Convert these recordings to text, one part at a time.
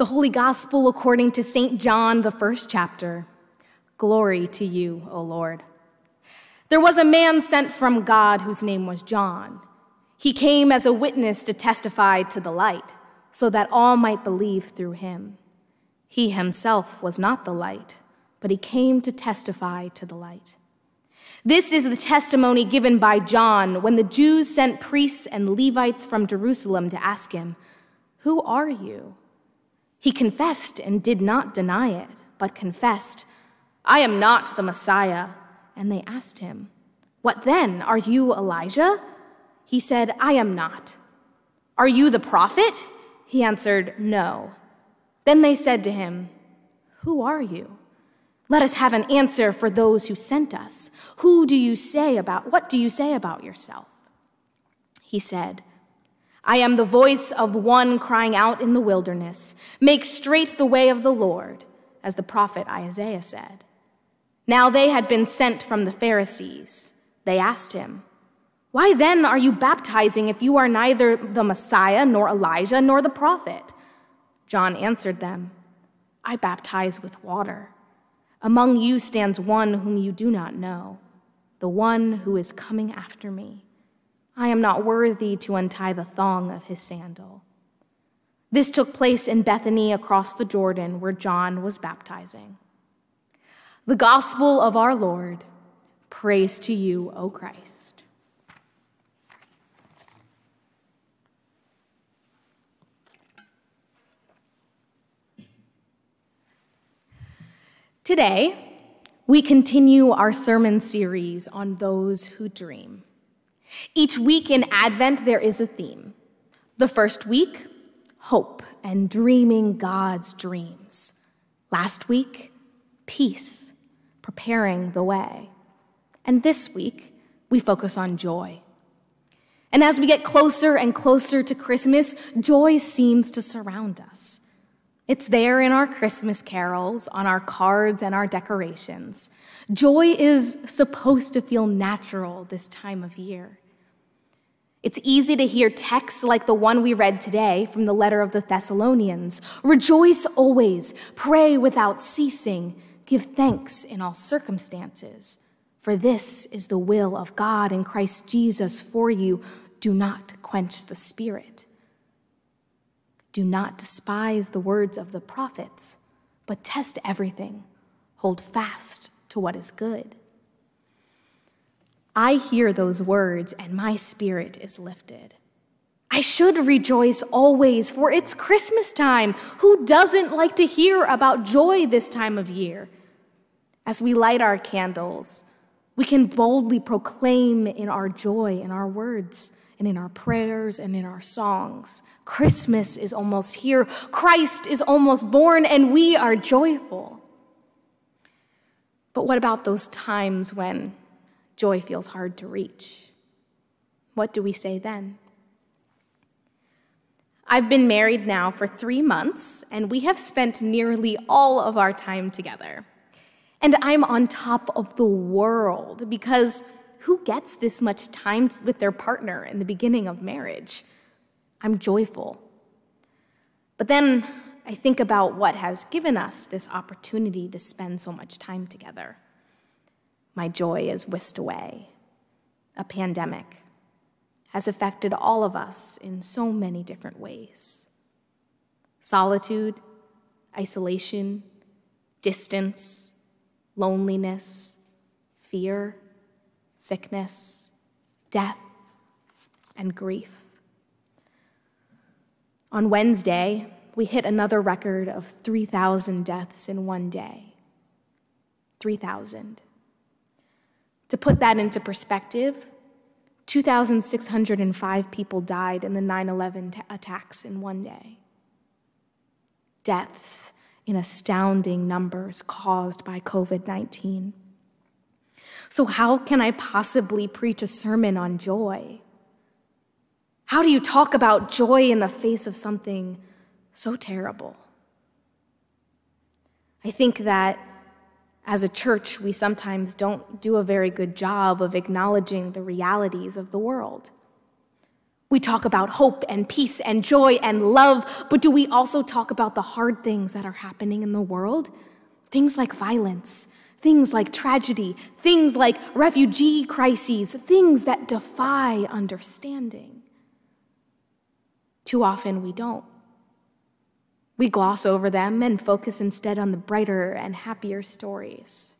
The Holy Gospel according to St. John, the first chapter. Glory to you, O Lord. There was a man sent from God whose name was John. He came as a witness to testify to the light, so that all might believe through him. He himself was not the light, but he came to testify to the light. This is the testimony given by John when the Jews sent priests and Levites from Jerusalem to ask him, Who are you? He confessed and did not deny it, but confessed, I am not the Messiah. And they asked him, What then? Are you Elijah? He said, I am not. Are you the prophet? He answered, No. Then they said to him, Who are you? Let us have an answer for those who sent us. Who do you say about, what do you say about yourself? He said, I am the voice of one crying out in the wilderness, make straight the way of the Lord, as the prophet Isaiah said. Now they had been sent from the Pharisees. They asked him, Why then are you baptizing if you are neither the Messiah, nor Elijah, nor the prophet? John answered them, I baptize with water among you stands one whom you do not know, the one who is coming after me. I am not worthy to untie the thong of his sandal. This took place in Bethany across the Jordan where John was baptizing. The gospel of our Lord. Praise to you, O Christ. Today, we continue our sermon series on those who dream. Each week in Advent, there is a theme. The first week, hope and dreaming God's dreams. Last week, peace, preparing the way. And this week, we focus on joy. And as we get closer and closer to Christmas, joy seems to surround us. It's there in our Christmas carols, on our cards, and our decorations. Joy is supposed to feel natural this time of year. It's easy to hear texts like the one we read today from the letter of the Thessalonians Rejoice always, pray without ceasing, give thanks in all circumstances. For this is the will of God in Christ Jesus for you. Do not quench the spirit. Do not despise the words of the prophets, but test everything. Hold fast to what is good. I hear those words, and my spirit is lifted. I should rejoice always, for it's Christmas time. Who doesn't like to hear about joy this time of year? As we light our candles, we can boldly proclaim in our joy in our words and in our prayers and in our songs. Christmas is almost here. Christ is almost born, and we are joyful. But what about those times when joy feels hard to reach? What do we say then? I've been married now for three months, and we have spent nearly all of our time together. And I'm on top of the world because who gets this much time with their partner in the beginning of marriage? I'm joyful. But then I think about what has given us this opportunity to spend so much time together. My joy is whisked away. A pandemic has affected all of us in so many different ways solitude, isolation, distance, loneliness, fear sickness, death, and grief. On Wednesday, we hit another record of 3,000 deaths in one day. 3,000. To put that into perspective, 2,605 people died in the 9 11 t- attacks in one day. Deaths in astounding numbers caused by COVID 19. So, how can I possibly preach a sermon on joy? How do you talk about joy in the face of something so terrible? I think that as a church, we sometimes don't do a very good job of acknowledging the realities of the world. We talk about hope and peace and joy and love, but do we also talk about the hard things that are happening in the world? Things like violence, things like tragedy, things like refugee crises, things that defy understanding. Too often we don't. We gloss over them and focus instead on the brighter and happier stories.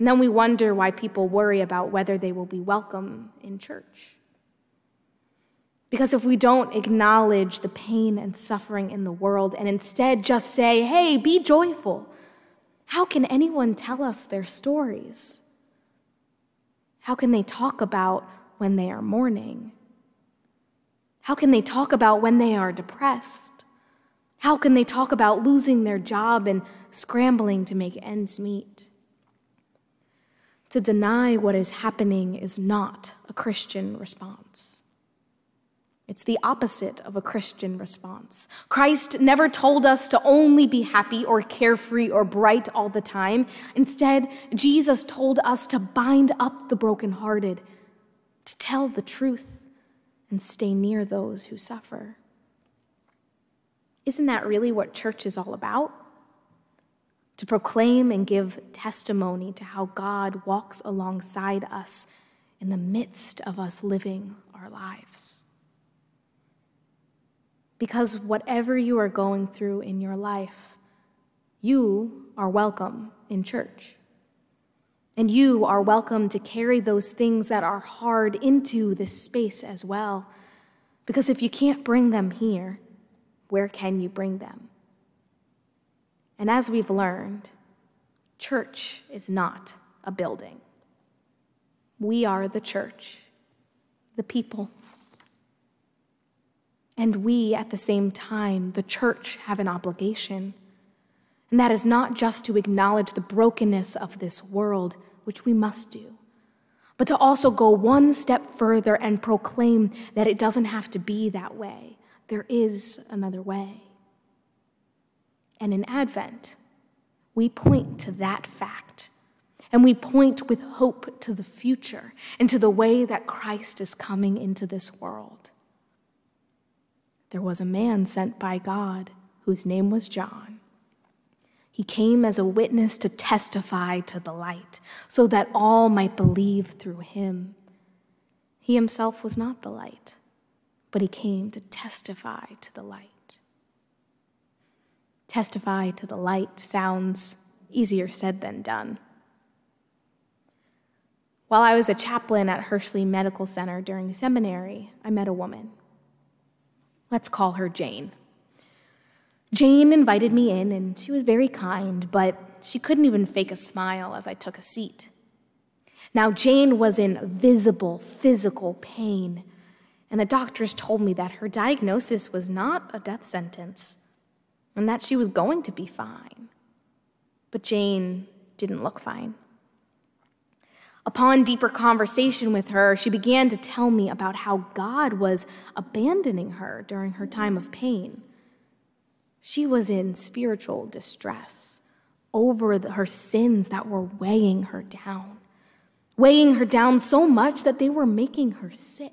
And then we wonder why people worry about whether they will be welcome in church. Because if we don't acknowledge the pain and suffering in the world and instead just say, hey, be joyful, how can anyone tell us their stories? How can they talk about when they are mourning? How can they talk about when they are depressed? How can they talk about losing their job and scrambling to make ends meet? To deny what is happening is not a Christian response. It's the opposite of a Christian response. Christ never told us to only be happy or carefree or bright all the time. Instead, Jesus told us to bind up the brokenhearted, to tell the truth, and stay near those who suffer. Isn't that really what church is all about? To proclaim and give testimony to how God walks alongside us in the midst of us living our lives. Because whatever you are going through in your life, you are welcome in church. And you are welcome to carry those things that are hard into this space as well. Because if you can't bring them here, where can you bring them? And as we've learned, church is not a building. We are the church, the people. And we, at the same time, the church, have an obligation. And that is not just to acknowledge the brokenness of this world, which we must do, but to also go one step further and proclaim that it doesn't have to be that way there is another way. And in Advent, we point to that fact. And we point with hope to the future and to the way that Christ is coming into this world. There was a man sent by God whose name was John. He came as a witness to testify to the light, so that all might believe through him. He himself was not the light but he came to testify to the light. Testify to the light sounds easier said than done. While I was a chaplain at Hershey Medical Center during seminary, I met a woman. Let's call her Jane. Jane invited me in, and she was very kind, but she couldn't even fake a smile as I took a seat. Now, Jane was in visible physical pain and the doctors told me that her diagnosis was not a death sentence and that she was going to be fine. But Jane didn't look fine. Upon deeper conversation with her, she began to tell me about how God was abandoning her during her time of pain. She was in spiritual distress over the, her sins that were weighing her down, weighing her down so much that they were making her sick.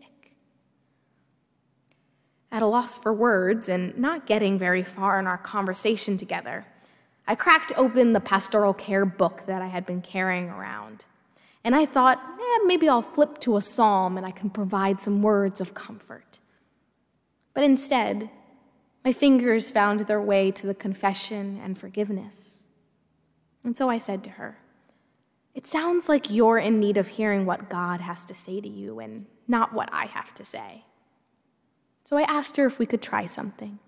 At a loss for words and not getting very far in our conversation together, I cracked open the pastoral care book that I had been carrying around. And I thought, eh, maybe I'll flip to a psalm and I can provide some words of comfort. But instead, my fingers found their way to the confession and forgiveness. And so I said to her, It sounds like you're in need of hearing what God has to say to you and not what I have to say. So I asked her if we could try something,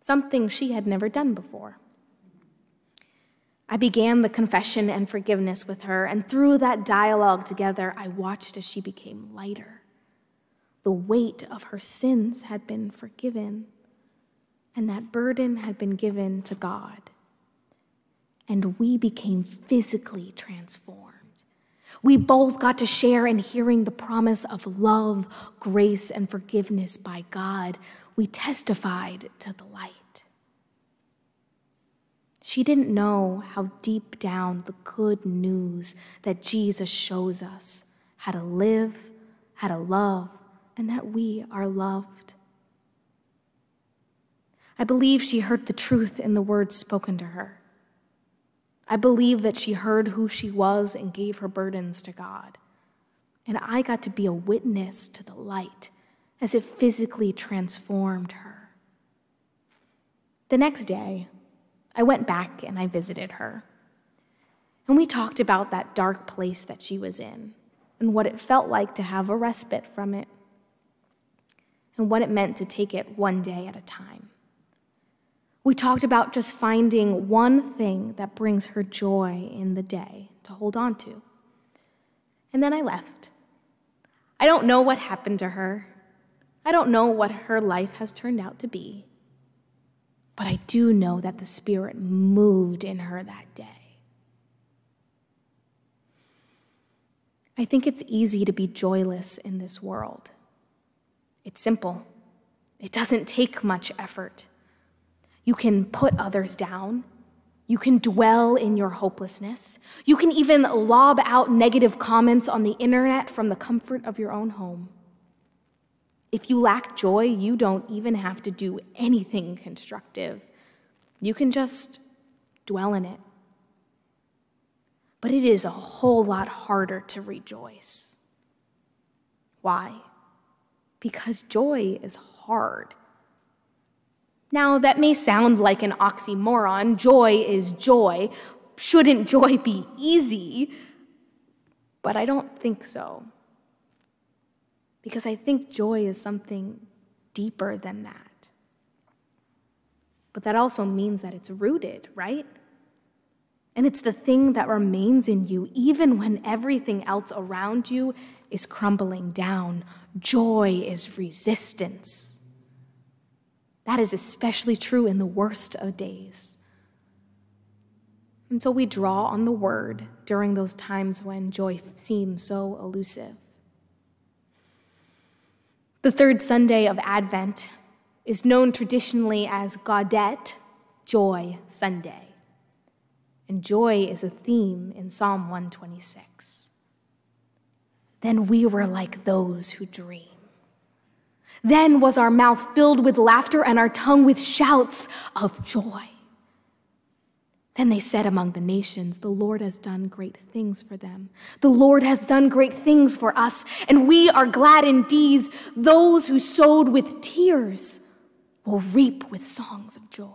something she had never done before. I began the confession and forgiveness with her, and through that dialogue together, I watched as she became lighter. The weight of her sins had been forgiven, and that burden had been given to God. And we became physically transformed. We both got to share in hearing the promise of love, grace, and forgiveness by God. We testified to the light. She didn't know how deep down the good news that Jesus shows us how to live, how to love, and that we are loved. I believe she heard the truth in the words spoken to her. I believe that she heard who she was and gave her burdens to God. And I got to be a witness to the light as it physically transformed her. The next day, I went back and I visited her. And we talked about that dark place that she was in and what it felt like to have a respite from it and what it meant to take it one day at a time. We talked about just finding one thing that brings her joy in the day to hold on to. And then I left. I don't know what happened to her. I don't know what her life has turned out to be. But I do know that the Spirit moved in her that day. I think it's easy to be joyless in this world. It's simple, it doesn't take much effort. You can put others down. You can dwell in your hopelessness. You can even lob out negative comments on the internet from the comfort of your own home. If you lack joy, you don't even have to do anything constructive. You can just dwell in it. But it is a whole lot harder to rejoice. Why? Because joy is hard. Now, that may sound like an oxymoron. Joy is joy. Shouldn't joy be easy? But I don't think so. Because I think joy is something deeper than that. But that also means that it's rooted, right? And it's the thing that remains in you even when everything else around you is crumbling down. Joy is resistance. That is especially true in the worst of days. And so we draw on the word during those times when joy seems so elusive. The third Sunday of Advent is known traditionally as Gaudete, Joy Sunday. And joy is a theme in Psalm 126. Then we were like those who dream. Then was our mouth filled with laughter and our tongue with shouts of joy. Then they said among the nations, The Lord has done great things for them. The Lord has done great things for us, and we are glad indeed. Those who sowed with tears will reap with songs of joy.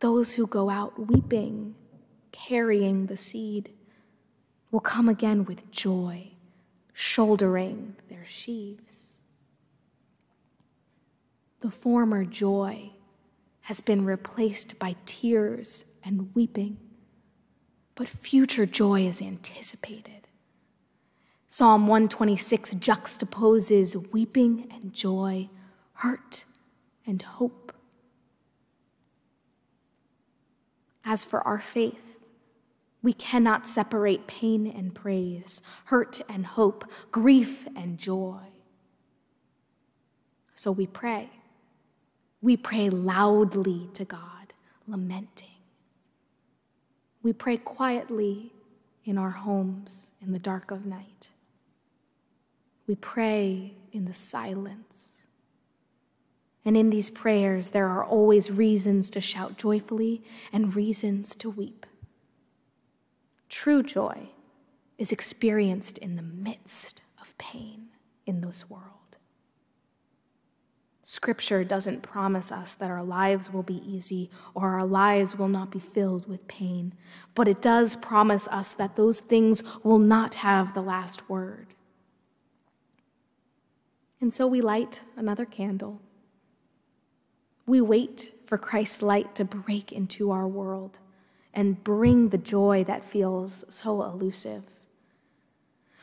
Those who go out weeping, carrying the seed, will come again with joy, shouldering their sheaves. The former joy has been replaced by tears and weeping, but future joy is anticipated. Psalm 126 juxtaposes weeping and joy, hurt and hope. As for our faith, we cannot separate pain and praise, hurt and hope, grief and joy. So we pray we pray loudly to God, lamenting. We pray quietly in our homes in the dark of night. We pray in the silence. And in these prayers, there are always reasons to shout joyfully and reasons to weep. True joy is experienced in the midst of pain in this world. Scripture doesn't promise us that our lives will be easy or our lives will not be filled with pain, but it does promise us that those things will not have the last word. And so we light another candle. We wait for Christ's light to break into our world and bring the joy that feels so elusive.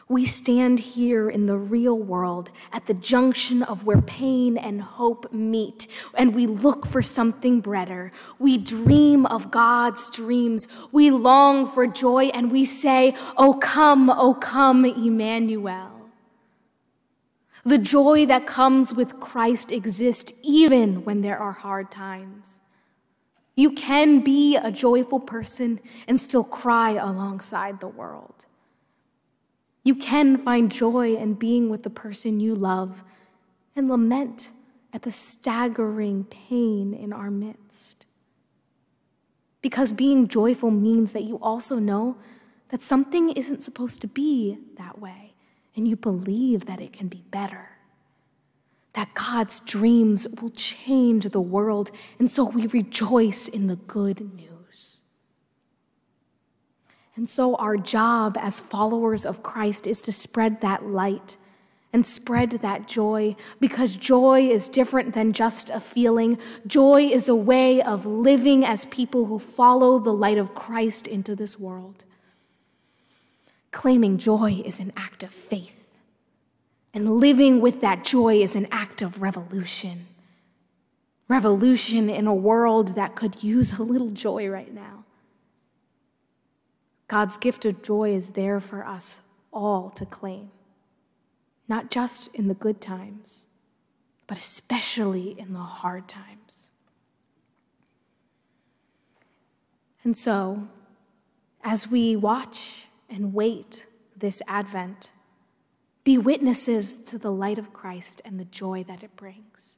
We stand here in the real world at the junction of where pain and hope meet, and we look for something better. We dream of God's dreams. We long for joy, and we say, Oh, come, oh, come, Emmanuel. The joy that comes with Christ exists even when there are hard times. You can be a joyful person and still cry alongside the world. You can find joy in being with the person you love and lament at the staggering pain in our midst. Because being joyful means that you also know that something isn't supposed to be that way, and you believe that it can be better. That God's dreams will change the world, and so we rejoice in the good news. And so, our job as followers of Christ is to spread that light and spread that joy because joy is different than just a feeling. Joy is a way of living as people who follow the light of Christ into this world. Claiming joy is an act of faith, and living with that joy is an act of revolution. Revolution in a world that could use a little joy right now. God's gift of joy is there for us all to claim, not just in the good times, but especially in the hard times. And so, as we watch and wait this Advent, be witnesses to the light of Christ and the joy that it brings.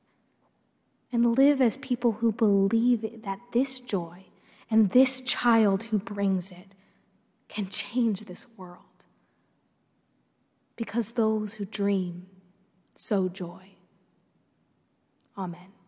And live as people who believe that this joy and this child who brings it can change this world. Because those who dream sow joy. Amen.